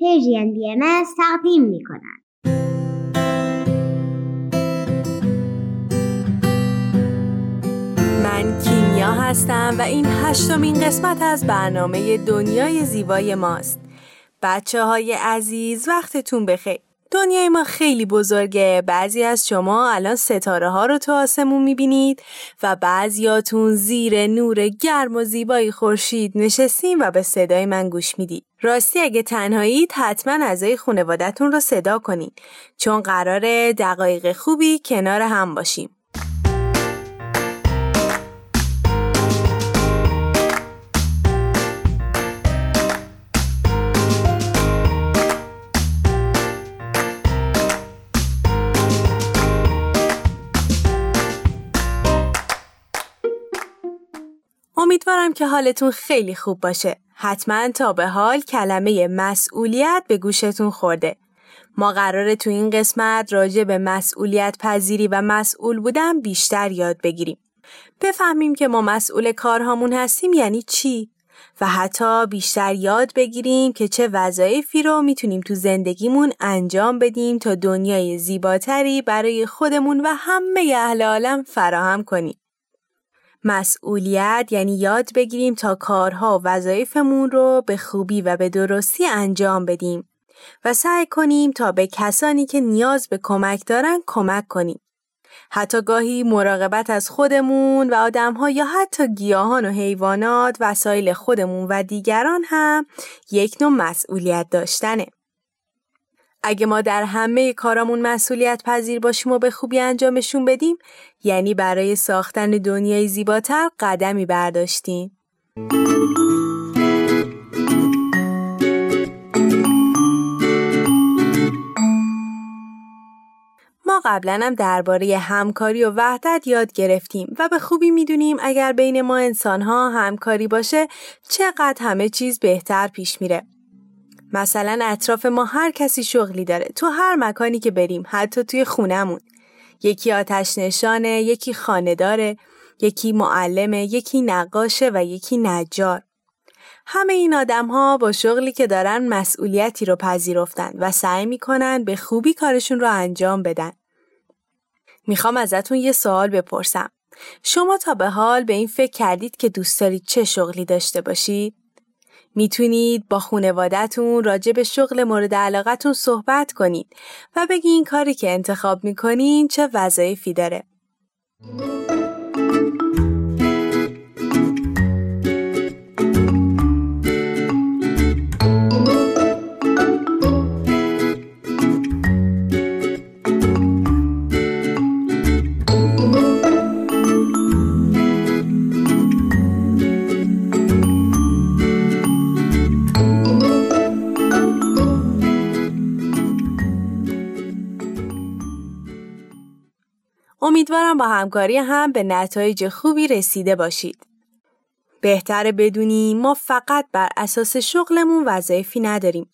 پیجین بی ام تقدیم می کنند. من کیمیا هستم و این هشتمین قسمت از برنامه دنیای زیبای ماست. بچه های عزیز وقتتون بخیر. دنیای ما خیلی بزرگه. بعضی از شما الان ستاره ها رو تو آسمون می‌بینید و بعضیاتون زیر نور گرم و زیبای خورشید نشستین و به صدای من گوش می‌دید. راستی اگه تنهایید حتما اعضای خانوادتون رو صدا کنید چون قرار دقایق خوبی کنار هم باشیم. امیدوارم که حالتون خیلی خوب باشه. حتما تا به حال کلمه مسئولیت به گوشتون خورده. ما قراره تو این قسمت راجع به مسئولیت پذیری و مسئول بودن بیشتر یاد بگیریم. بفهمیم که ما مسئول کارهامون هستیم یعنی چی؟ و حتی بیشتر یاد بگیریم که چه وظایفی رو می‌تونیم تو زندگیمون انجام بدیم تا دنیای زیباتری برای خودمون و همه اهل عالم فراهم کنیم. مسئولیت یعنی یاد بگیریم تا کارها و وظایفمون رو به خوبی و به درستی انجام بدیم و سعی کنیم تا به کسانی که نیاز به کمک دارن کمک کنیم. حتی گاهی مراقبت از خودمون و آدمها یا حتی گیاهان و حیوانات وسایل خودمون و دیگران هم یک نوع مسئولیت داشتنه. اگه ما در همه کارامون مسئولیت پذیر باشیم و به خوبی انجامشون بدیم یعنی برای ساختن دنیای زیباتر قدمی برداشتیم. ما قبلا هم درباره همکاری و وحدت یاد گرفتیم و به خوبی می‌دونیم اگر بین ما انسان ها همکاری باشه چقدر همه چیز بهتر پیش میره. مثلا اطراف ما هر کسی شغلی داره تو هر مکانی که بریم حتی توی خونمون یکی آتش نشانه یکی خانه داره یکی معلمه یکی نقاشه و یکی نجار همه این آدم ها با شغلی که دارن مسئولیتی رو پذیرفتن و سعی می‌کنن به خوبی کارشون رو انجام بدن. می‌خوام ازتون یه سوال بپرسم. شما تا به حال به این فکر کردید که دوست دارید چه شغلی داشته باشید؟ می‌تونید با خونوادتون راجع به شغل مورد علاقتون صحبت کنید و بگین کاری که انتخاب می‌کنین چه وظایفی داره. امیدوارم با همکاری هم به نتایج خوبی رسیده باشید. بهتر بدونیم ما فقط بر اساس شغلمون وظایفی نداریم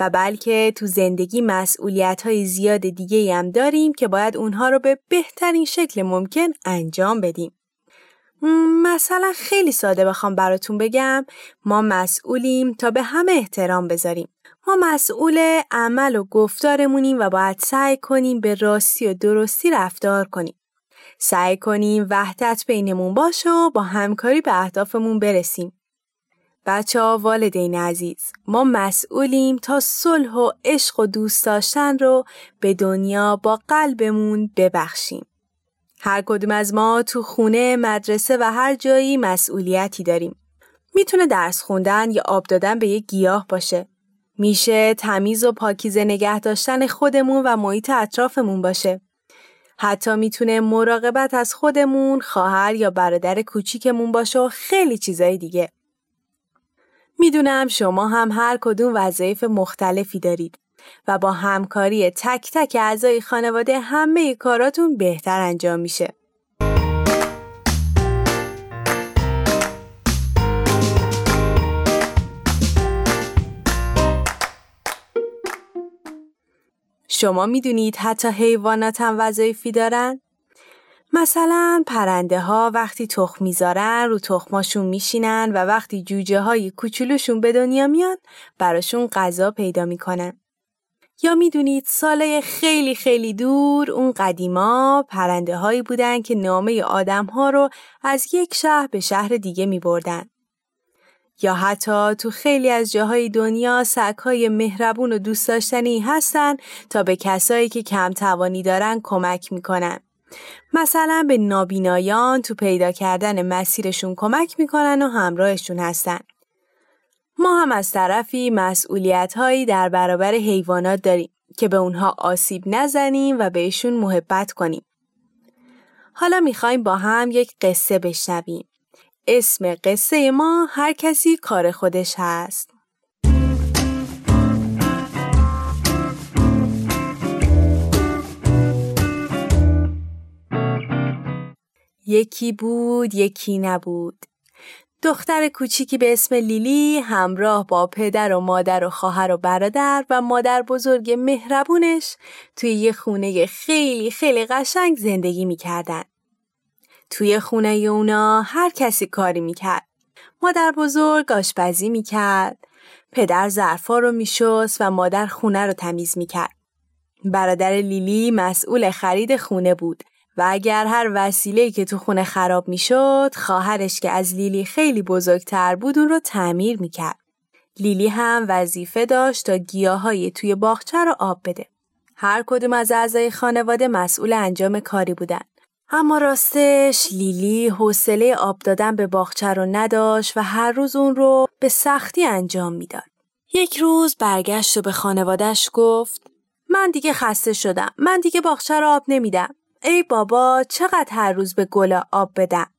و بلکه تو زندگی مسئولیت های زیاد دیگه هم داریم که باید اونها رو به بهترین شکل ممکن انجام بدیم. مثلا خیلی ساده بخوام براتون بگم ما مسئولیم تا به همه احترام بذاریم. ما مسئول عمل و گفتارمونیم و باید سعی کنیم به راستی و درستی رفتار کنیم. سعی کنیم وحدت بینمون باشه و با همکاری به اهدافمون برسیم. بچه ها والدین عزیز ما مسئولیم تا صلح و عشق و دوست داشتن رو به دنیا با قلبمون ببخشیم. هر کدوم از ما تو خونه، مدرسه و هر جایی مسئولیتی داریم. می‌تونه درس خوندن یا آب دادن به یک گیاه باشه. میشه تمیز و پاکیزه نگه داشتن خودمون و محیط اطرافمون باشه. حتی می‌تونه مراقبت از خودمون، خواهر یا برادر کوچیکمون باشه و خیلی چیزای دیگه. می‌دونم شما هم هر کدوم وظایف مختلفی دارید و با همکاری تک تک اعضای خانواده همه کاراتون بهتر انجام میشه. شما می‌دونید حتی حیوانات هم وظایفی دارن؟ مثلا پرنده ها وقتی تخم می‌ذارن رو تخماشون میشینن و وقتی جوجه های کوچولوشون به دنیا میان براشون غذا پیدا می‌کنن. یا می‌دونید ساله خیلی خیلی دور اون قدیما پرنده هایی بودن که نامه آدم ها رو از یک شهر به شهر دیگه می بردن. یا حتی تو خیلی از جاهای دنیا های مهربون و دوست داشتنی هستن تا به کسایی که کم توانی دارن کمک می‌کنن. مثلا به نابینایان تو پیدا کردن مسیرشون کمک می‌کنن و همراهشون هستن. ما هم از طرفی مسئولیت هایی در برابر حیوانات داریم که به اونها آسیب نزنیم و بهشون محبت کنیم. حالا می‌خوایم با هم یک قصه بشنویم. اسم قصه ما هر کسی کار خودش هست. یکی بود یکی نبود دختر کوچیکی به اسم لیلی همراه با پدر و مادر و خواهر و برادر و مادر بزرگ مهربونش توی یه خونه خیلی خیلی قشنگ زندگی می‌کردن. توی خونه اونا هر کسی کاری می‌کرد. مادر بزرگ آشپزی می‌کرد. پدر ظرفا رو میشست و مادر خونه رو تمیز می‌کرد. برادر لیلی مسئول خرید خونه بود و اگر هر وسیله که تو خونه خراب می‌شد خواهرش که از لیلی خیلی بزرگتر بود اون رو تعمیر می‌کرد. لیلی هم وظیفه داشت تا گیاهایی توی باغچه رو آب بده. هر کدوم از اعضای خانواده مسئول انجام کاری بودن. اما راستش لیلی حوصله آب دادن به باغچه رو نداشت و هر روز اون رو به سختی انجام می‌داد. یک روز برگشت و به خانوادش گفت من دیگه خسته شدم. من دیگه باغچه رو آب نمیدم. ای بابا چقدر هر روز به گل آب بدم.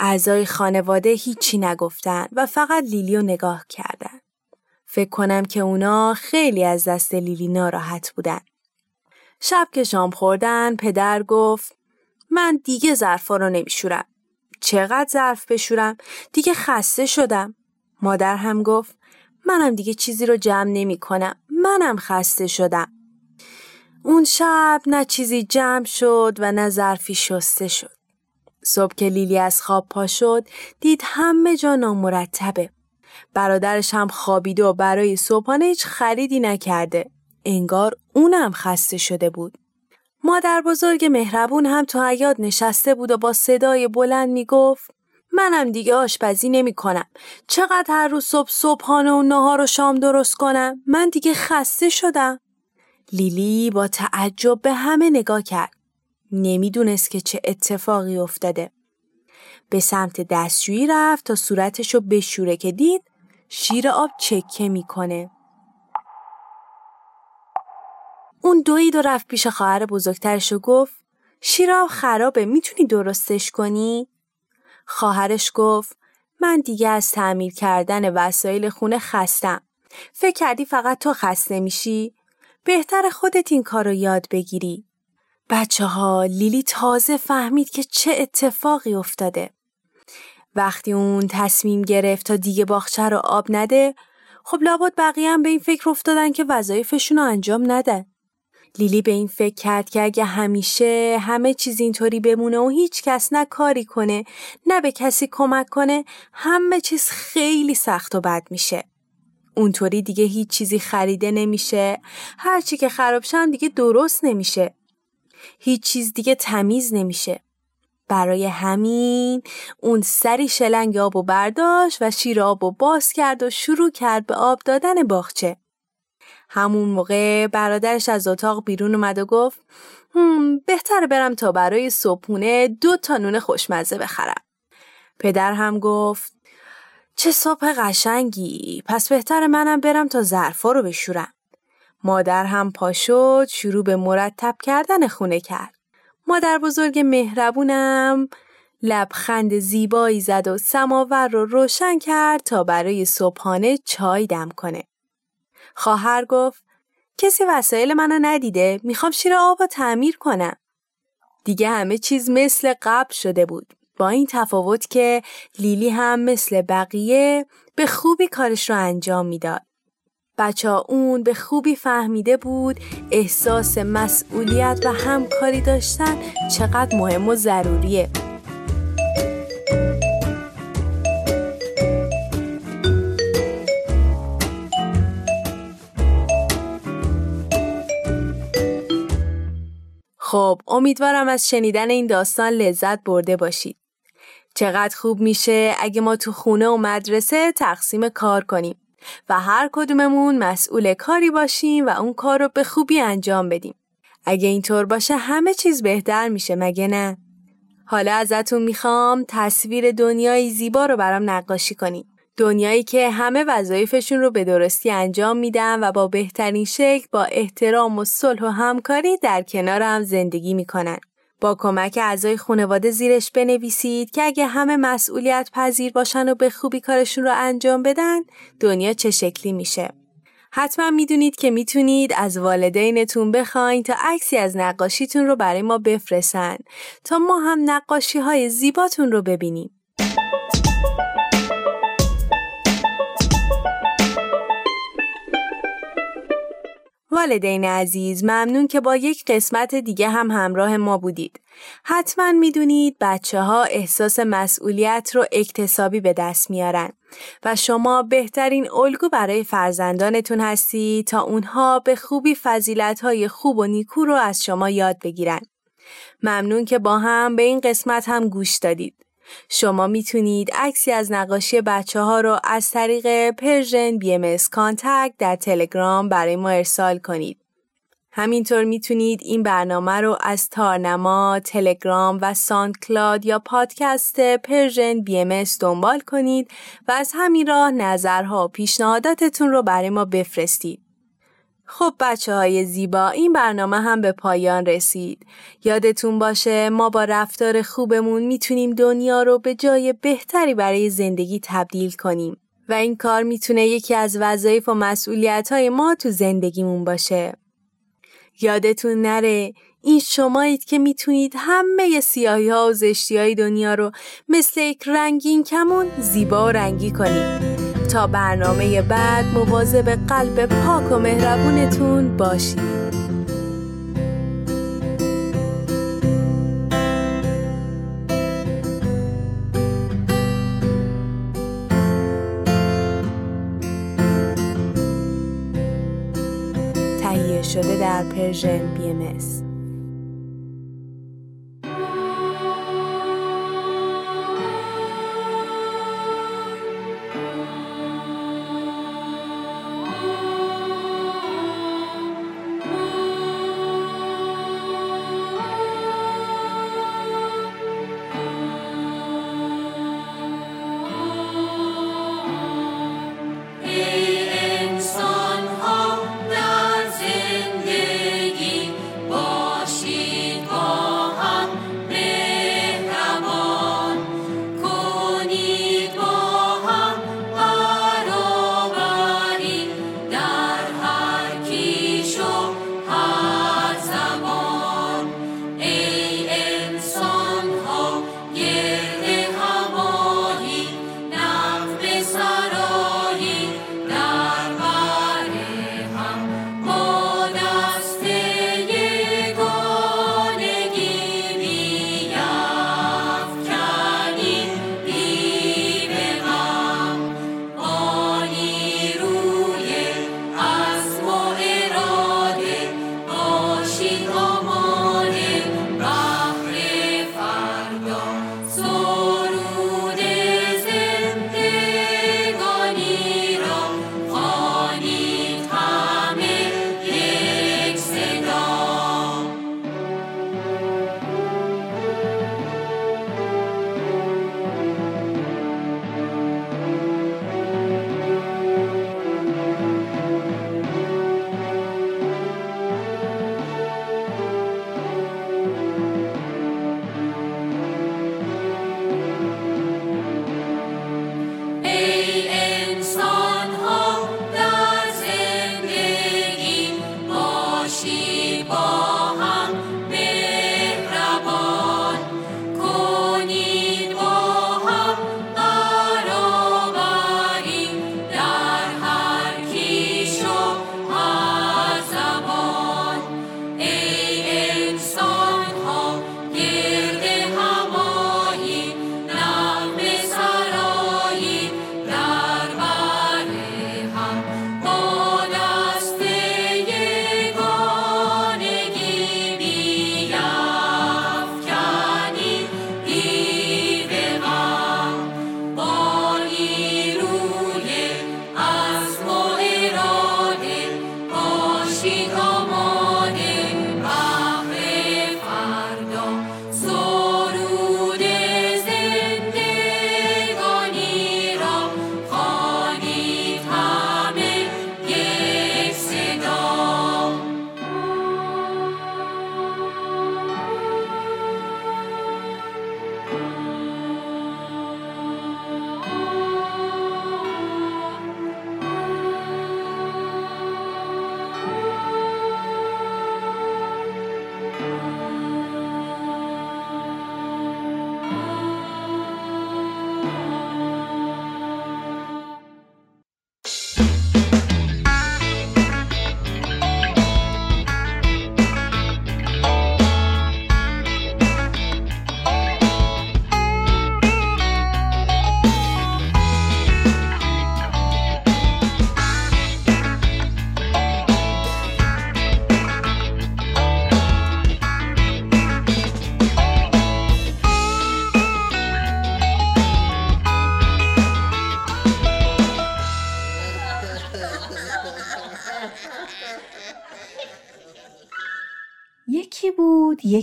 اعضای خانواده هیچی نگفتن و فقط لیلی رو نگاه کردن. فکر کنم که اونا خیلی از دست لیلی ناراحت بودن. شب که شام خوردن پدر گفت من دیگه ظرفا رو نمیشورم. چقدر ظرف بشورم؟ دیگه خسته شدم. مادر هم گفت منم دیگه چیزی رو جمع نمی کنم. منم خسته شدم. اون شب نه چیزی جمع شد و نه ظرفی شسته شد. صبح که لیلی از خواب پا شد دید همه جا نامرتبه. برادرش هم خوابیده و برای صبحانه هیچ خریدی نکرده. انگار اونم خسته شده بود. مادر بزرگ مهربون هم تو حیات نشسته بود و با صدای بلند می‌گفت منم دیگه آشپزی نمی کنم. چقدر هر روز صبح صبحانه و نهار و شام درست کنم؟ من دیگه خسته شدم. لیلی با تعجب به همه نگاه کرد. نمی‌دونست که چه اتفاقی افتاده. به سمت دستشویی رفت تا صورتشو بشوره که دید شیر آب چکه می‌کنه. اون دوید و رفت پیش خواهر بزرگترش و گفت شیر آب خرابه می‌تونی درستش کنی؟ خواهرش گفت من دیگه از تعمیر کردن وسایل خونه خستم. فکر کردی فقط تو خسته میشی؟ بهتر خودت این کار رو یاد بگیری. بچه ها لیلی تازه فهمید که چه اتفاقی افتاده. وقتی اون تصمیم گرفت تا دیگه باغچه رو آب نده خب لابد بقیه هم به این فکر افتادن که وظایفشون رو انجام نده. لیلی به این فکر کرد که اگه همیشه همه چیز اینطوری بمونه و هیچ کس نه کاری کنه نه به کسی کمک کنه همه چیز خیلی سخت و بد میشه. اونطوری دیگه هیچ چیزی خریده نمیشه. هرچی که خراب شم دیگه درست نمیشه. هیچ چیز دیگه تمیز نمیشه. برای همین اون سری شلنگ آب و برداشت و شیر آب و باز کرد و شروع کرد به آب دادن باغچه. همون موقع برادرش از اتاق بیرون اومد و گفت هم بهتر برم تا برای صبحونه دو تا نون خوشمزه بخرم. پدر هم گفت چه صبح قشنگی پس بهتر منم برم تا ظرفا رو بشورم. مادر هم پا شروع به مرتب کردن خونه کرد. مادر بزرگ مهربونم لبخند زیبایی زد و سماور رو روشن کرد تا برای صبحانه چای دم کنه. خواهر گفت کسی وسایل منو ندیده می‌خوام شیر آب و تعمیر کنم دیگه همه چیز مثل قبل شده بود با این تفاوت که لیلی هم مثل بقیه به خوبی کارش رو انجام می‌داد. بچه اون به خوبی فهمیده بود احساس مسئولیت و همکاری داشتن چقدر مهم و ضروریه. خب امیدوارم از شنیدن این داستان لذت برده باشید. چقدر خوب میشه اگه ما تو خونه و مدرسه تقسیم کار کنیم و هر کدوممون مسئول کاری باشیم و اون کار رو به خوبی انجام بدیم. اگه اینطور باشه همه چیز بهتر میشه مگه نه؟ حالا ازتون می‌خوام تصویر دنیای زیبا رو برام نقاشی کنیم. دنیایی که همه وظایفشون رو به درستی انجام میدن و با بهترین شکل با احترام و صلح و همکاری در کنار هم زندگی می‌کنن. با کمک اعضای خانواده زیرش بنویسید که اگه همه مسئولیت پذیر باشن و به خوبی کارشون رو انجام بدن دنیا چه شکلی میشه. حتما می‌دونید که می‌تونید از والدینتون بخواین تا عکسی از نقاشیتون رو برای ما بفرستن تا ما هم نقاشی های زیباتون رو ببینیم. والدین عزیز ممنون که با یک قسمت دیگه هم همراه ما بودید. حتما می‌دونید بچه ها احساس مسئولیت رو اکتسابی به دست میارن و شما بهترین الگو برای فرزندانتون هستی تا اونها به خوبی فضیلت های خوب و نیکو رو از شما یاد بگیرن. ممنون که با هم به این قسمت هم گوش دادید. شما می‌تونید عکسی از نقاشی بچه ها رو از طریق Persian BMS Contact در تلگرام برای ما ارسال کنید. همینطور می‌تونید این برنامه رو از تارنما، تلگرام و SoundCloud یا پادکست Persian BMS دنبال کنید و از همین راه نظرها و پیشنهاداتتون رو برای ما بفرستید. خب بچه های زیبا این برنامه هم به پایان رسید. یادتون باشه ما با رفتار خوبمون می‌تونیم دنیا رو به جای بهتری برای زندگی تبدیل کنیم و این کار می‌تونه یکی از وظایف و مسئولیت های ما تو زندگیمون باشه. یادتون نره این شمایید که می‌تونید همه سیاهی ها و زشتی های دنیا رو مثل یک رنگین کمون زیبا و رنگی کنید. تا برنامه بعد مواظب قلب پاک و مهربونتون باشید. شده در پرژن بی ام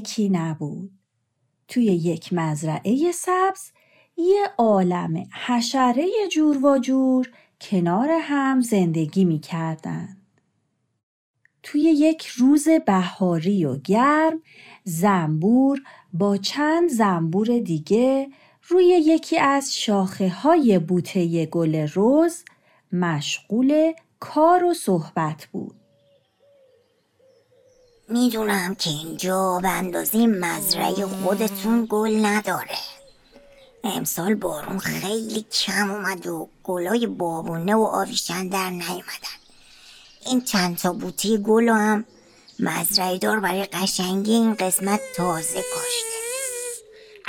یکی نبود توی یک مزرعه سبز یه عالم حشره جور و جور کنار هم زندگی می کردن. توی یک روز بهاری و گرم زنبور با چند زنبور دیگه روی یکی از شاخه های بوته گل روز مشغول کار و صحبت بود. می‌دونم که اینجا به اندازه مزرعه خودتون گل نداره. امسال بارون خیلی کم اومد و گلای بابونه و آویشن در نیومدن. این چند تا بوته گل هم مزرعه دار برای قشنگی این قسمت تازه کاشته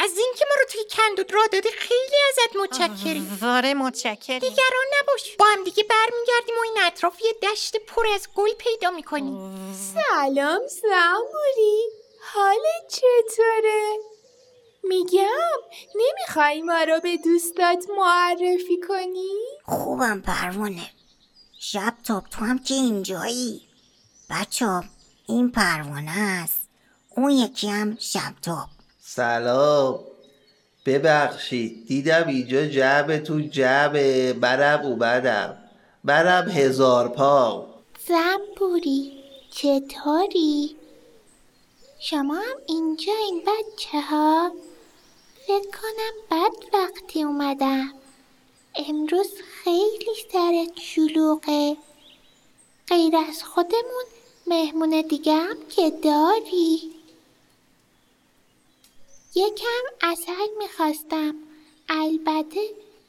از اینکه ما رو توی کندود را دادی خیلی ازت متشکریم. واره متشکریم. دیگران نباش. با هم دیگه برمیگردیم و این اطراف یه دشت پر از گل پیدا می‌کنیم. سلام زنبوری حالت چطوره؟ میگم نمی‌خوای ما رو به دوستات معرفی کنی؟ خوبم پروانه. شب تاب تو هم که اینجایی. بچه این پروانه است. اون یکی هم شب تاب. سلام. ببخشید دیدم اینجا جعبه تو جعبه برم اومدم. برم هزار پا زنبوری چطوری؟ شما هم اینجا این بچه ها؟ فکر کنم بد وقتی اومدم. امروز خیلی سرت شلوغه. غیر از خودمون مهمون دیگه هم که داری. یکم اصل می‌خواستم البته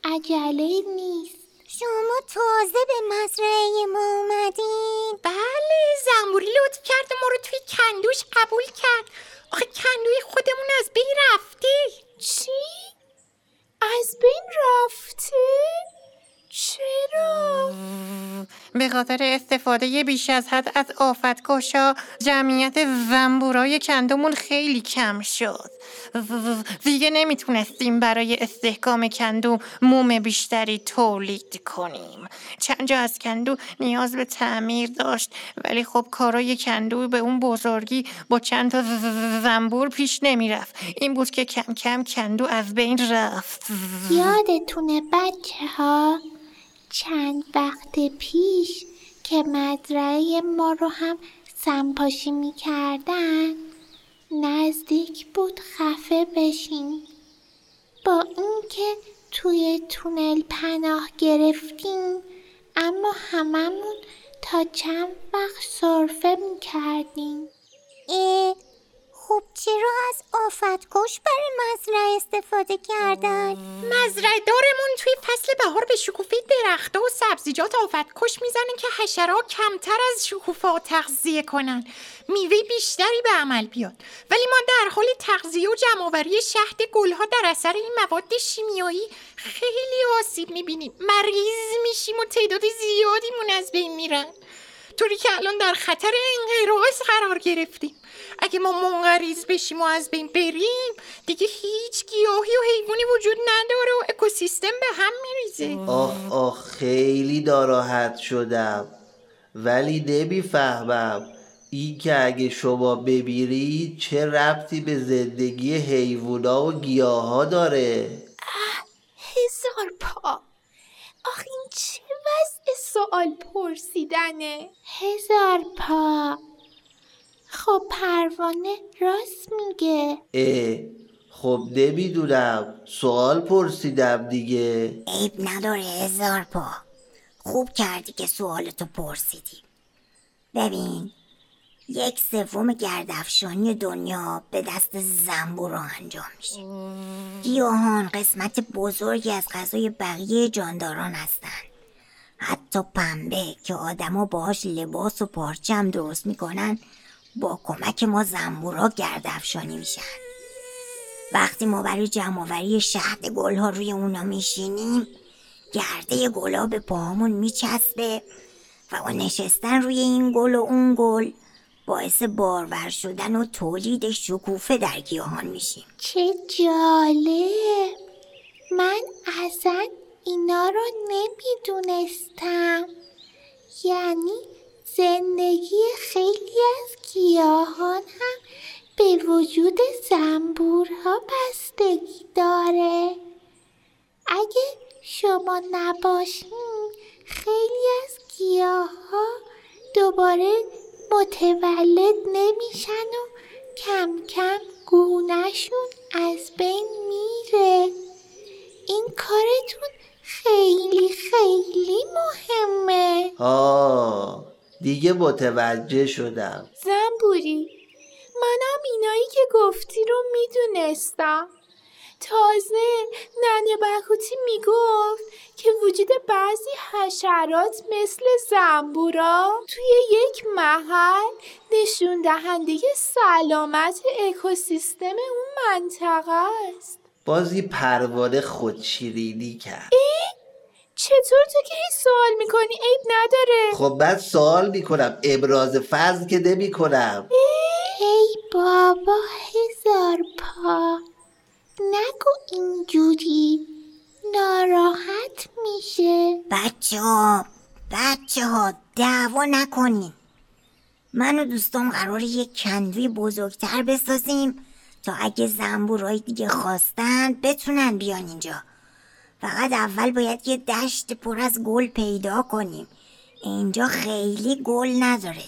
عجله نیست شما تازه به مزرعه ما اومدین بله زنبوری لطف کرد و ما رو توی کندوش قبول کرد آخه کندوی خودمون از بین رفته چی؟ از بین رفته؟ چرا؟ به خاطر استفاده بیش از حد از آفتکشا جمعیت زنبورای کندومون خیلی کم شد. دیگه نمی‌تونستیم برای استحکام کندو موم بیشتری تولید کنیم. چند جا از کندو نیاز به تعمیر داشت ولی خب کارای کندو به اون بزرگی با چند تا زنبور پیش نمی‌رفت. این بود که کم کم کندو از بین رفت. یادتونه بچه ها چند وقت پیش که مزرعه ما رو هم سنپاشی می‌کردن نزدیک بود خفه بشین با اینکه توی تونل پناه گرفتیم اما هممون تا چند وقت سرفه می‌کردیم. اه خب چرا از آفتکش برای مزرعه استفاده کردن؟ مزرعه دارمون توی فصل بهار به شکوفه درختها و سبزیجات آفتکش می‌زنن که حشرات کمتر از شکوفه تغذیه کنن. میوه بیشتری به عمل بیاد. ولی ما در حال تغذیه و جمعآوری شهد گلها در اثر این مواد شیمیایی خیلی آسیب می‌بینیم. مریض میشیم و تعداد زیادیمون از بین میرن. طوری که الان در خطر انقراض قرار گرفتیم. اگه ما منقریض بشیم و از بین بریم دیگه هیچ گیاهی و حیوانی وجود نداره و اکوسیستم به هم میریزه. آخ آخ خیلی ناراحت شدم. ولی نمی‌فهمم این که اگه شما بمیرید چه ربطی به زندگی حیوونا و گیاها داره؟ هزار پا. آخ این چه وضع سوال پرسیدنه؟ هزار پا. خب پروانه راست میگه. اه خب نمی‌دونم. سوال پرسیدم دیگه. عیب نداره هزار پا. خوب کردی که سوالتو پرسیدی. ببین یک سوم گردافشانی دنیا به دست زنبورا انجام میشه. گیاهان قسمت بزرگی از غذای بقیه جانداران هستند حتی پنبه که آدما باهاش لباس و پارچه هم درست می‌کنن با کمک ما زنبورا گردافشانی میشن. وقتی ما برای جمعآوری شهد گلها روی اونا میشینیم گرده گلا به پاهامون میچسبه و با نشستن روی این گل و اون گل باعث بارور شدن و تولید شکوفه در گیاهان میشیم. چه جالب! من اصلا اینا رو نمی‌دونستم. یعنی زندگی خیلی از گیاهان هم به وجود زنبورها بستگی داره. اگه شما نباشین خیلی از گیاه ها دوباره متولد نمیشن و کم کم گونهشون از بین میره. این کارتون خیلی خیلی مهمه. آه. دیگه متوجه شدم. زنبوری منم اینایی که گفتی رو می‌دونستم. تازه ننه بکوتی می‌گفت که وجود بعضی حشرات مثل زنبورا توی یک محل نشون دهنده سلامت اکوسیستم اون منطقه است. بازی پروانه خودشیرینی کرد. چطور تو که هیچ سوال می‌کنی؟ عیب نداره. خب بعد سوال می‌کنم. ابراز فضل که نمی کنم ای بابا هزار پا. نگو اینجوری. ناراحت میشه. بچه ها بچه ها دعوا نکنین. من و دوستام قرار یک کندوی بزرگتر بسازیم تا اگه زنبورای دیگه خواستن بتونن بیان اینجا. فقط اول باید یه دشت پر از گل پیدا کنیم. اینجا خیلی گل نداره.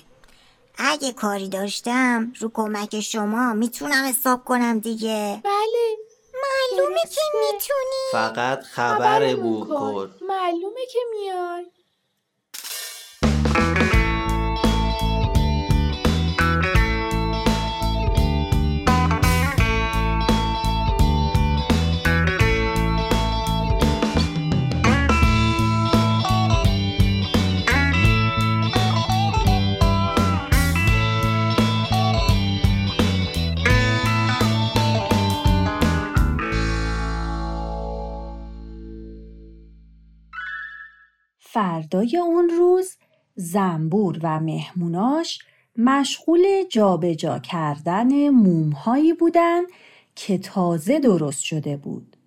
اگه کاری داشتم رو کمک شما می‌تونم حساب کنم دیگه. بله. معلومه که می‌تونی. فقط خبرمون کن. معلومه که میای. فردای اون روز زنبور و مهموناش مشغول جابجا کردن مومهایی بودن که تازه درست شده بود.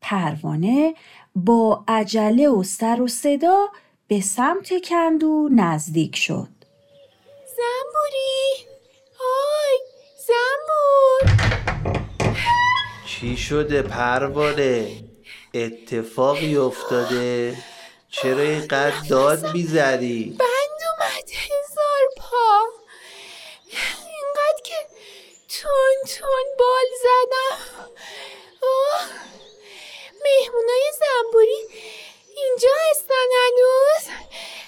پروانه با عجله و سر و صدا به سمت کندو نزدیک شد. زنبوری های زنبور چی شده پروانه اتفاقی افتاده چرا اینقدر داد می‌زنی بند اومد هزار پا. اینقدر که تون تون بال زدم. آه. مهمونای زنبوری اینجا هستن هنوز.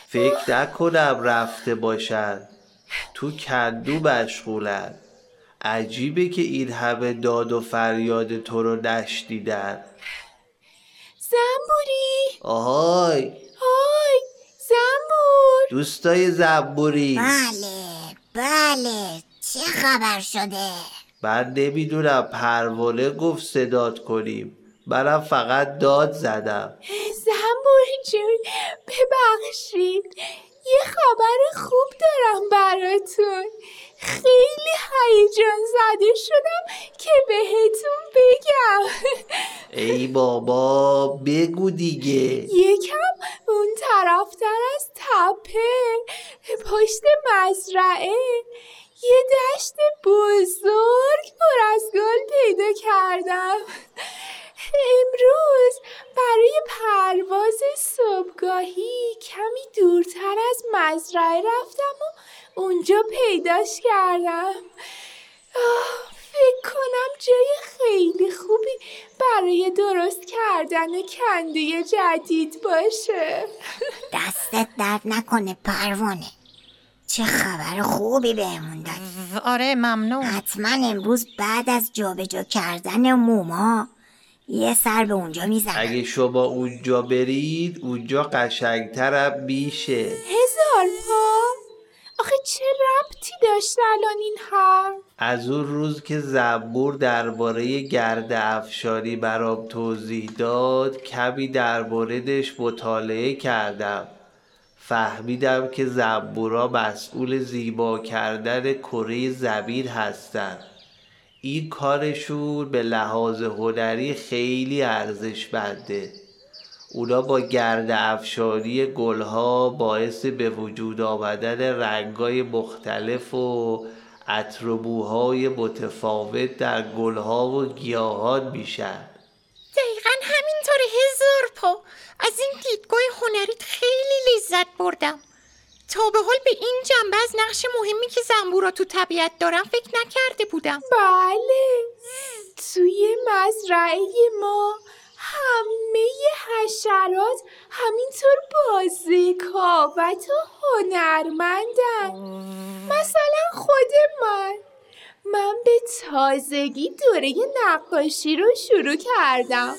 فکر نکنم رفته باشن. تو کندو مشغولن. عجیبه که این همه داد و فریاد تو رو نشنیدن. زنبوری. آهای. های زنبور. دوستای زنبوری. بله بله. چه خبر شده؟ من نمی‌دونم پروانه گفت صدات کنیم. منم فقط داد زدم. زنبوری جون ببخشید. یه خبر خوب دارم براتون. خیلی هیجان زده شدم که بهتون بگم. ای بابا بگو دیگه. یکم اون طرفتر از تپه پشت مزرعه. یه دشت بزرگ پر از گل پیدا کردم امروز برای پرواز صبحگاهی کمی دورتر از مزرعه رفتم و اونجا پیداش کردم. آه، فکر کنم جای خیلی خوبی برای درست کردن کنده جدید باشه. دستت درد نکنه پروانه. چه خبر خوبی بهمون دادی. آره ممنون. حتما امروز بعد از جابجا کردن موما یه سر به اونجا می‌زنم اگه شما اونجا برید اونجا قشنگترم میشه. هزار پا آخه چه ربطی داشت الان این حرف؟ از اون روز که زنبور درباره گرد افشاری برام توضیح داد کمی در موردش مطالعه کردم. فهمیدم که زنبورا مسئول زیبا کردن کره زمین هستند این کارشون به لحاظ هنری خیلی ارزشمنده. اونا با گرد افشاری گلها باعث به وجود آمدن رنگای مختلف و عطربوهای متفاوت در گلها و گیاهان میشن. دقیقا همینطور هزار پا. از این دیدگاه هنریت خیلی لذت بردم. تا به حال به این جنبه از نقش مهمی که زنبورا تو طبیعت دارن فکر نکرده بودم. بله. توی مزرعه ما همه حشرات همینطور با ذکاوت و هنرمندن. مثلا خود من. من به تازگی دوره نقاشی رو شروع کردم.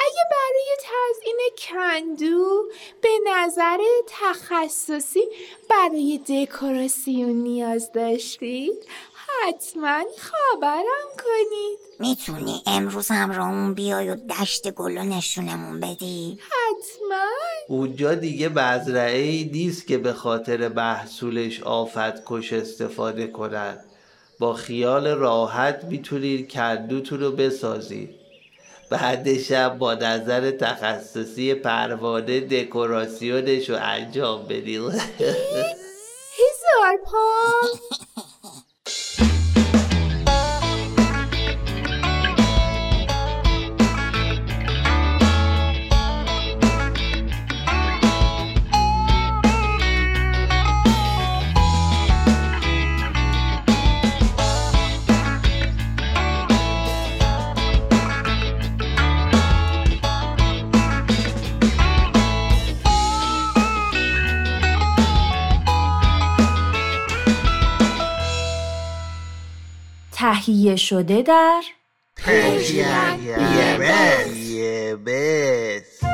اگه برای تزیین کندو به نظر تخصصی برای دکوراسیون نیاز داشتید حتما خبرم کنید. می‌تونی امروز همراهمون بیای و دشت گلو نشونمون بدی؟ حتما. اونجا دیگه مزرعه ای نیست که به خاطر محصولش آفت کش استفاده کنن. با خیال راحت می‌تونید کندوتون رو بسازید بعدش هم با نظر تخصصی پروانه دکوراسیونش رو انجام بدید هزار پا. تهیه شده در یه بس.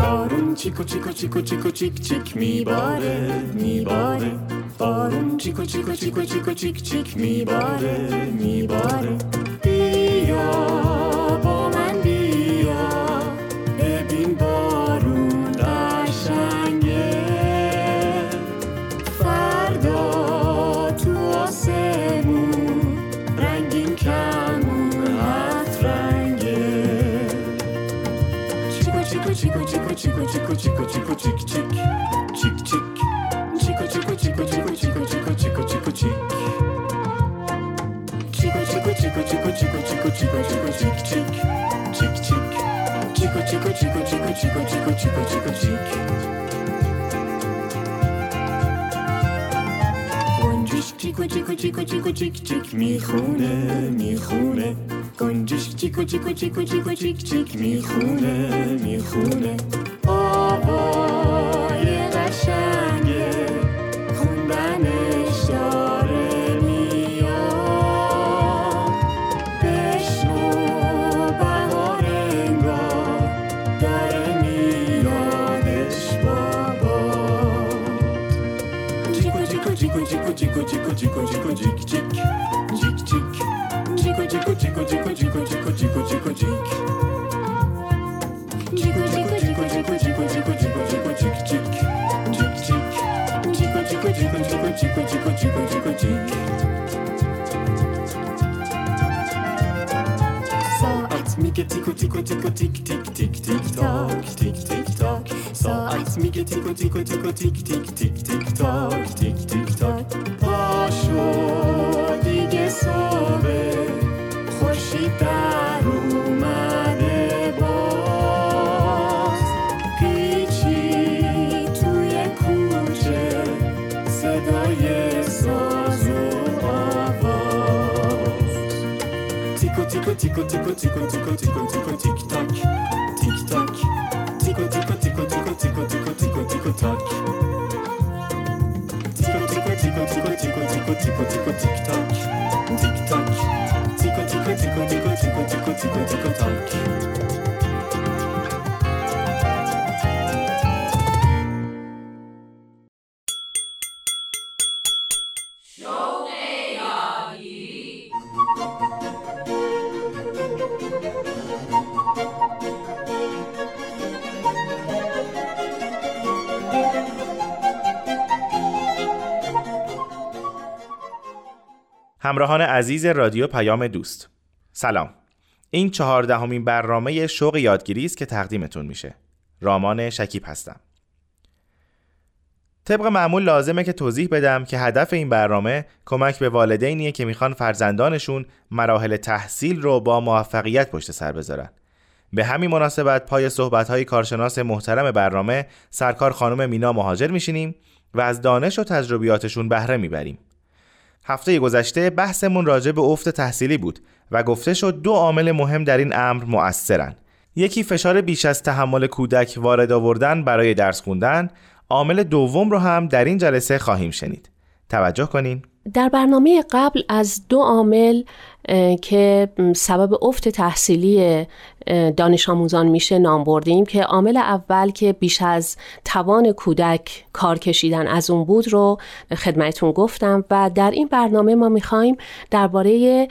بارون چیکو چیکو چیکو چیکو چیک چیک میباره میباره. بارون چیکو چیکو چیکو چیکو چیک چیک میباره میباره بیا با من بیا ببین بارون قشنگه فردا تو آسمون رنگین کمون هفت رنگه چیکو چیکو چیکو چیکو چیکو چیکو چیکو چیک چیک چیکو چیکو چیکو چیکو چیک چیک چیک چیک چیکو چیکو چیکو چیکو چیکو چیکو چیکو چیکو چیک گنجش چیکو چیکو چیکو چیکو چیک چیک می‌خونه می‌خونه گنجش چیکو چیکو چیکو چیکو چیک چیک می‌خونه می‌خونه چیکو چیکو چیک چیک چیک چیک چیکو چیکو چیکو چیکو چیکو چیکو چیکو چیکو چیک چیکو چیکو چیکو چیکو چیکو چیکو چیکو چیکو چیک چیک چیک چیک چیکو چیکو چیکو چیکو چیکو چیکو چیکو چیکو چیک ساعت میگه تیکو تیکو تیکو تیک تیک تیک تیک تاک تیک تیک تاک ساعت میگه تیکو تیکو تیکو تیک تیک تیک تیک تاک تیک tico tico tico tico tico tico tic tac tic tac tico tico tico tico tico tico tico tico tac tico tico tico tico tico tico tico tico tic tac tic tac tico tico tico tico tico tico tico tico tico همراهان عزیز رادیو پیام دوست. سلام. این چهاردهمین برنامه شوق یادگیری است که تقدیمتون میشه. رامان شکیب هستم. طبق معمول لازمه که توضیح بدم که هدف این برنامه کمک به والدینیه که می‌خوان فرزندانشون مراحل تحصیل رو با موفقیت پشت سر بذارن. به همین مناسبت پای صحبت‌های کارشناس محترم برنامه سرکار خانم مینا مهاجر میشینیم و از دانش و تجربیاتشون بهره می‌بریم. هفته گذشته بحثمون راجع به افت تحصیلی بود و گفته شد دو عامل مهم در این امر مؤثرن. یکی فشار بیش از تحمل کودک وارد آوردن برای درس خوندن، عامل دوم رو هم در این جلسه خواهیم شنید. توجه کنین. در برنامه قبل از دو عامل که سبب افت تحصیلی دانش آموزان میشه نام بردیم که عامل اول که بیش از توان کودک کار کشیدن از اون بود رو خدمتون گفتم و در این برنامه ما می‌خوایم درباره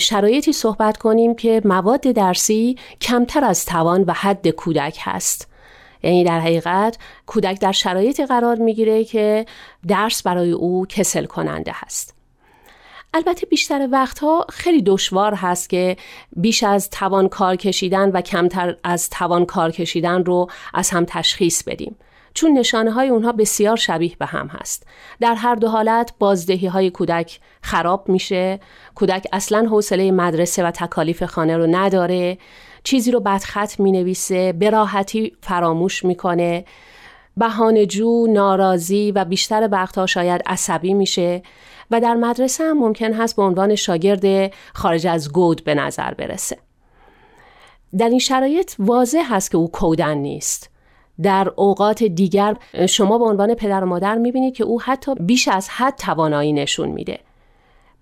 شرایطی صحبت کنیم که مواد درسی کمتر از توان و حد کودک هست یعنی در حقیقت کودک در شرایطی قرار می‌گیره که درس برای او کسل کننده هست. البته بیشتر وقتها خیلی دشوار هست که بیش از توان کار کشیدن و کمتر از توان کار کشیدن رو از هم تشخیص بدیم. چون نشانه های اونها بسیار شبیه به هم هست. در هر دو حالت بازدهی های کودک خراب میشه. کودک اصلا حوصله مدرسه و تکالیف خانه رو نداره. چیزی رو بدخط می نویسه به راحتی فراموش می‌کنه بهانه جو، ناراضی و بیشتر وقتها شاید عصبی میشه و در مدرسه هم ممکن هست به عنوان شاگرد خارج از گود به نظر برسه. در این شرایط واضح هست که او کودن نیست. در اوقات دیگر شما به عنوان پدر و مادر می‌بینید که او حتی بیش از حد توانایی نشون میده.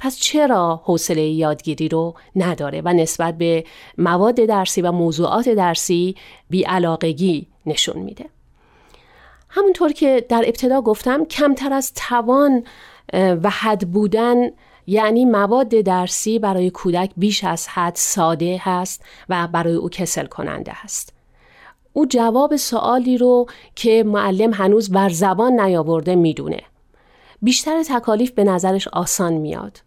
پس چرا حوصله یادگیری رو نداره و نسبت به مواد درسی و موضوعات درسی بیعلاقگی نشون میده؟ همونطور که در ابتدا گفتم کمتر از توان و حد بودن یعنی مواد درسی برای کودک بیش از حد ساده هست و برای او کسل کننده هست. او جواب سوالی رو که معلم هنوز بر زبان نیاورده می‌دونه. بیشتر تکالیف به نظرش آسان میاد.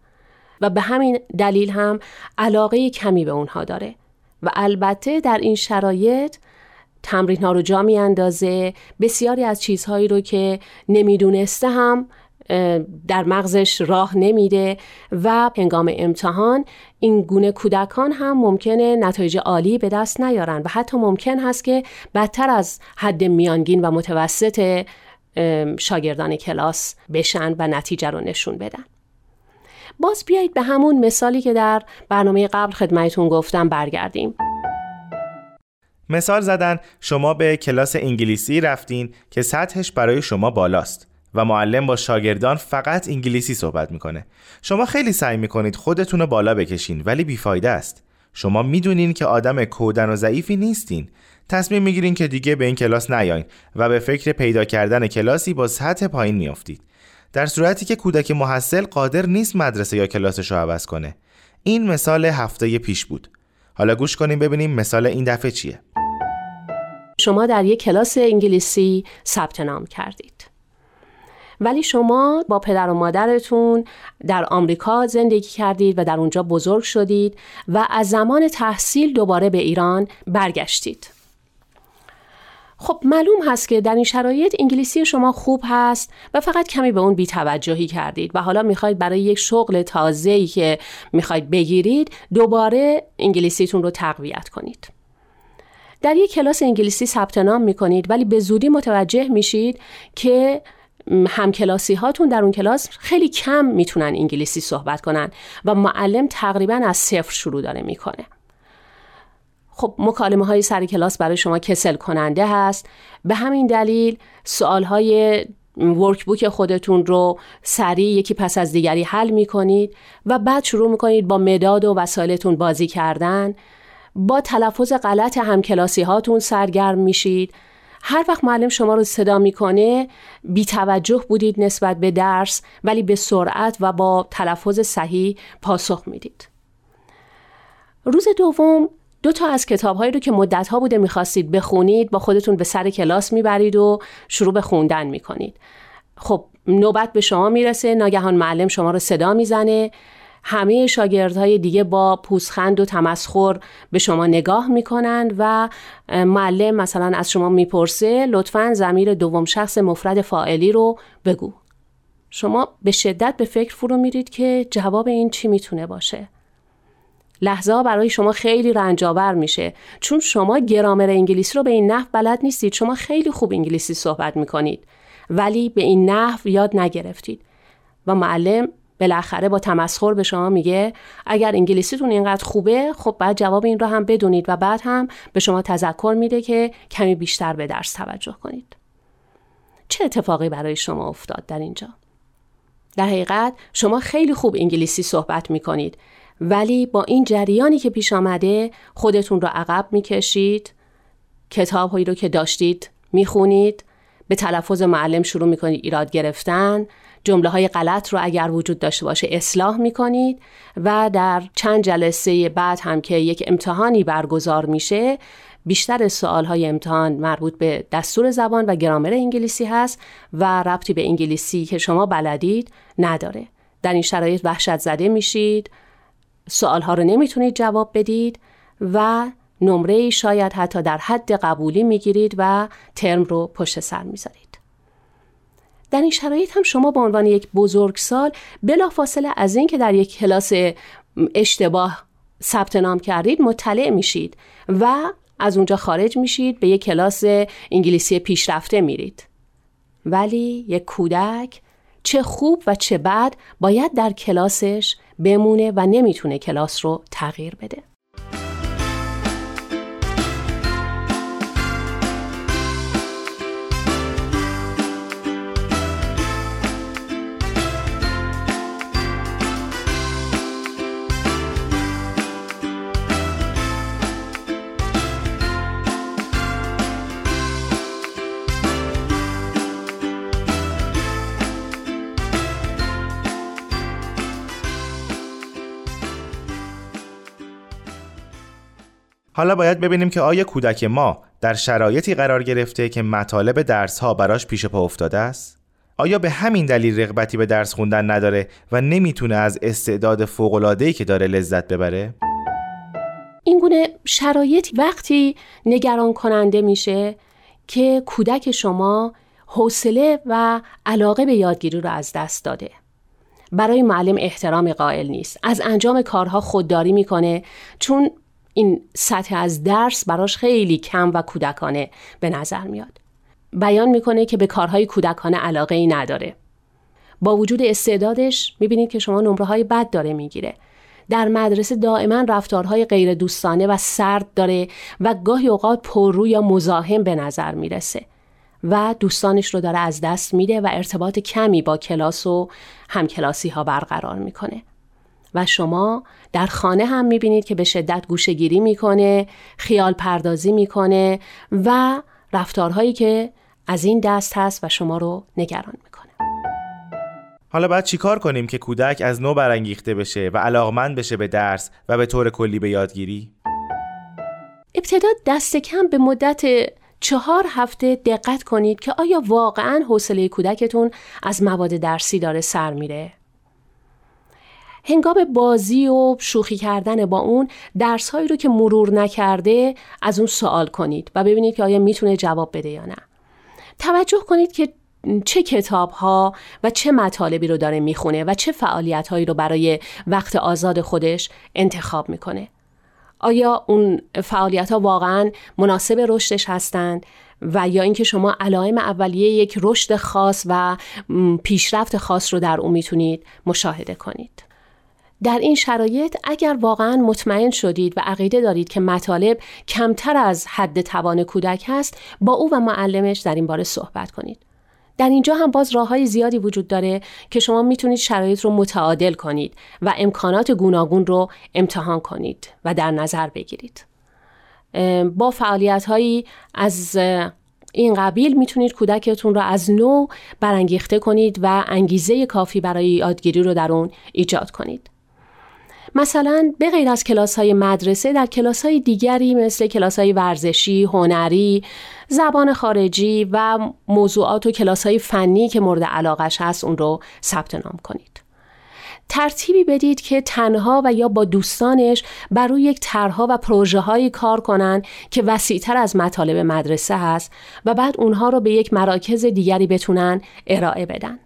و به همین دلیل هم علاقه کمی به اونها داره. و البته در این شرایط تمرین ها رو جا می اندازه. بسیاری از چیزهایی رو که نمی‌دونسته هم در مغزش راه نمیده و هنگام امتحان این گونه کودکان هم ممکنه نتایج عالی به دست نیارن و حتی ممکن هست که بدتر از حد میانگین و متوسط شاگردان کلاس بشن و نتیجه رو نشون بدن. باز بیایید به همون مثالی که در برنامه قبل خدمتون گفتم برگردیم. مثال زدن شما به کلاس انگلیسی رفتین که سطحش برای شما بالاست و معلم با شاگردان فقط انگلیسی صحبت می‌کنه. شما خیلی سعی می‌کنید خودتون رو بالا بکشین ولی بیفایده است. شما می‌دونین که آدم کودن و ضعیفی نیستین. تصمیم می‌گیرین که دیگه به این کلاس نیاین و به فکر پیدا کردن کلاسی با سطح پایین میافتید. در صورتی که کودک محصل قادر نیست مدرسه یا کلاسش رو عوض کنه. این مثال هفته پیش بود. حالا گوش کنیم ببینیم مثال این دفعه چیه. شما در یک کلاس انگلیسی ثبت نام کردید. ولی شما با پدر و مادرتون در آمریکا زندگی کردید و در اونجا بزرگ شدید و از زمان تحصیل دوباره به ایران برگشتید. خب معلوم هست که در این شرایط انگلیسی شما خوب هست و فقط کمی به اون بیتوجهی کردید و حالا می‌خواید برای یک شغل تازه‌ای که می‌خواید بگیرید دوباره انگلیسیتون رو تقویت کنید. در یک کلاس انگلیسی ثبت نام می‌کنید ولی به زودی متوجه میشید که همکلاسی هاتون در اون کلاس خیلی کم می‌تونن انگلیسی صحبت کنن و معلم تقریبا از صفر شروع داره می‌کنه. خب مکالمه های سر کلاس برای شما کسل کننده هست. به همین دلیل سوال های ورکبوک خودتون رو سریع یکی پس از دیگری حل می کنید و بعد شروع می کنید با مداد و وسایلتون بازی کردن. با تلفظ غلط همکلاسی هاتون سرگرم میشید. هر وقت معلم شما رو صدا می‌کنه بی توجه بودید نسبت به درس ولی به سرعت و با تلفظ صحیح پاسخ می‌دید. روز دوم دو تا از کتابهایی رو که مدتها بوده می‌خواستید بخونید با خودتون به سر کلاس می‌برید و شروع به خوندن می‌کنید. خب نوبت به شما می‌رسه ناگهان معلم شما رو صدا می‌زنه. همه شاگردهای دیگه با پوزخند و تمسخر به شما نگاه می‌کنند و معلم مثلا از شما می‌پرسه لطفا زمیر دوم شخص مفرد فائلی رو بگو. شما به شدت به فکر فرو میرید که جواب این چی می‌تونه باشه. لحظه برای شما خیلی رنجاور میشه. چون شما گرامر انگلیسی رو به این نحو بلد نیستید. شما خیلی خوب انگلیسی صحبت می‌کنید. ولی به این نحو یاد نگرفتید. و معلم بالاخره با تمسخر به شما میگه اگر انگلیسیتون اینقدر خوبه خب بعد جواب این رو هم بدونید و بعد هم به شما تذکر میده که کمی بیشتر به درس توجه کنید. چه اتفاقی برای شما افتاد در اینجا؟ در حقیقت شما خیلی خوب انگلیسی صحبت می‌کنید. ولی با این جریانی که پیش آمده خودتون رو عقب می‌کشید کتاب هایی رو که داشتید می‌خونید به تلفظ معلم شروع می‌کنید ایراد گرفتن جمله های غلط رو اگر وجود داشته باشه اصلاح می‌کنید و در چند جلسه بعد هم که یک امتحانی برگزار میشه بیشتر سوال های امتحان مربوط به دستور زبان و گرامر انگلیسی هست و ربطی به انگلیسی که شما بلدید نداره. در این شرایط وحشت زده میشید. سوال ها رو نمی‌تونید جواب بدید و نمره شاید حتی در حد قبولی می‌گیرید و ترم رو پشت سر می‌ذارید. در این شرایط هم شما به عنوان یک بزرگسال بلافاصله از اینکه در یک کلاس اشتباه ثبت نام کردید مطلع میشید و از اونجا خارج میشید به یک کلاس انگلیسی پیشرفته میرید. ولی یک کودک چه خوب و چه بد باید در کلاسش بمونه و نمی‌تونه کلاس رو تغییر بده. حالا باید ببینیم که آیا کودک ما در شرایطی قرار گرفته که مطالب درس ها براش پیش پا افتاده است؟ آیا به همین دلیل رغبتی به درس خوندن نداره و نمی‌تونه از استعداد فوق‌العاده‌ای که داره لذت ببره؟ این گونه شرایط وقتی نگران کننده میشه که کودک شما حوصله و علاقه به یادگیری رو از دست داده. برای معلم احترام قائل نیست. از انجام کارها خودداری می‌کنه چون این سطح از درس براش خیلی کم و کودکانه به نظر میاد. بیان می‌کنه که به کارهای کودکانه علاقه ای نداره. با وجود استعدادش می‌بینید که شما نمره های بد داره می‌گیره. در مدرسه دائما رفتارهای غیر دوستانه و سرد داره و گاهی اوقات پررو یا مزاحم به نظر می‌رسه و دوستانش رو داره از دست میده و ارتباط کمی با کلاس و همکلاسی ها برقرار می‌کنه. و شما در خانه هم می‌بینید که به شدت گوشگیری می‌کنه خیال پردازی می‌کنه و رفتارهایی که از این دست هست و شما رو نگران می‌کنه. حالا باید چیکار کنیم که کودک از نو برانگیخته بشه و علاقمند بشه به درس و به طور کلی به یادگیری؟ ابتدا دست کم به مدت چهار هفته دقت کنید که آیا واقعا حوصله کودکتون از مواد درسی داره سر میره؟ هنگام بازی و شوخی کردن با اون درس هایی رو که مرور نکرده از اون سوال کنید و ببینید که آیا می‌تونه جواب بده یا نه. توجه کنید که چه کتاب ها و چه مطالبی رو داره می‌خونه و چه فعالیت هایی رو برای وقت آزاد خودش انتخاب می‌کنه. آیا اون فعالیت ها واقعا مناسب رشدش هستند و یا اینکه شما علائم اولیه یک رشد خاص و پیشرفت خاص رو در اون می‌تونید مشاهده کنید. در این شرایط اگر واقعا مطمئن شدید و عقیده دارید که مطالب کمتر از حد توان کودک هست با او و معلمش در این باره صحبت کنید. در اینجا هم باز راه های زیادی وجود داره که شما می‌تونید شرایط رو متعادل کنید و امکانات گوناگون رو امتحان کنید و در نظر بگیرید. با فعالیت هایی از این قبیل می‌تونید کودکتون رو از نو برانگیخته کنید و انگیزه کافی برای یادگیری رو در اون ایجاد کنید. مثلا به غیر از کلاس های مدرسه در کلاس های دیگری مثل کلاس های ورزشی، هنری، زبان خارجی و موضوعات و کلاس های فنی که مورد علاقش هست اون رو ثبت نام کنید. ترتیبی بدید که تنها و یا با دوستانش بر روی یک طرحها و پروژه هایی کار کنند که وسیعتر از مطالب مدرسه هست و بعد اونها رو به یک مراکز دیگری بتونن ارائه بدن.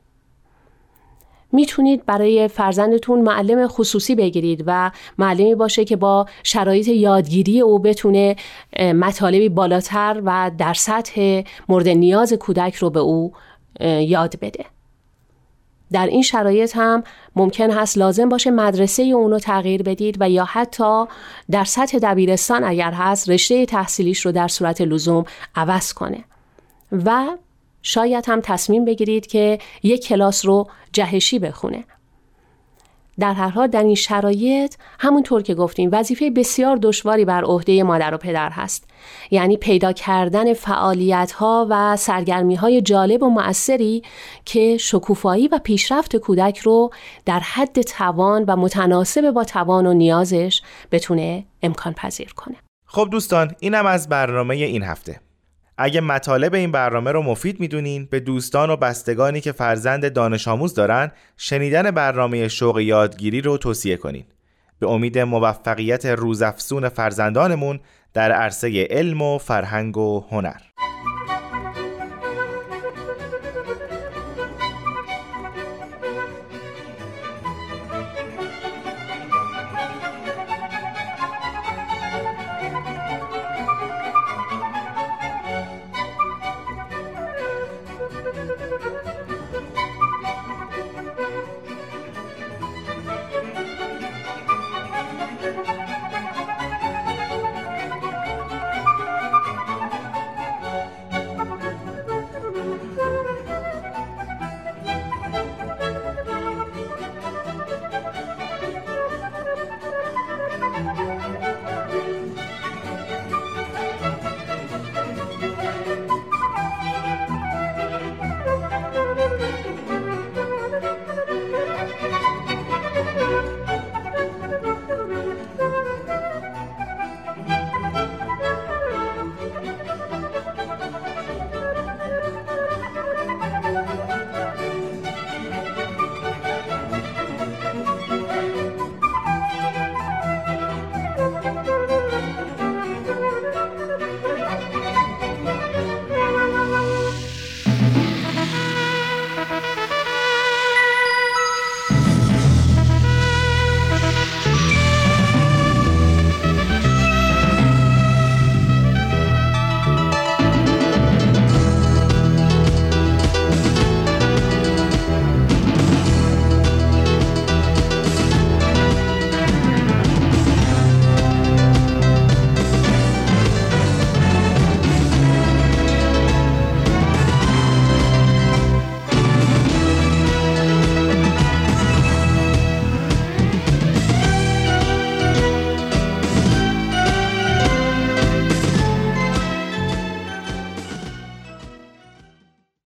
می‌تونید برای فرزندتون معلم خصوصی بگیرید و معلمی باشه که با شرایط یادگیری او بتونه مطالبی بالاتر و در سطح مورد نیاز کودک رو به او یاد بده. در این شرایط هم ممکن هست لازم باشه مدرسه اونو تغییر بدید و یا حتی در سطح دبیرستان اگر هست رشته تحصیلیش رو در صورت لزوم عوض کنه و شاید هم تصمیم بگیرید که یک کلاس رو جهشی بخونه. در هر حال در این شرایط همونطور که گفتیم وظیفه بسیار دشواری بر عهده مادر و پدر هست. یعنی پیدا کردن فعالیت ها و سرگرمی های جالب و مؤثری که شکوفایی و پیشرفت کودک رو در حد توان و متناسب با توان و نیازش بتونه امکان پذیر کنه. خب دوستان اینم از برنامه این هفته. اگه مطالب این برنامه رو مفید می‌دونین به دوستان و بستگانی که فرزند دانش آموز دارن شنیدن برنامه شوق یادگیری رو توصیه کنین. به امید موفقیت روزافزون فرزندانمون در عرصه علم و فرهنگ و هنر.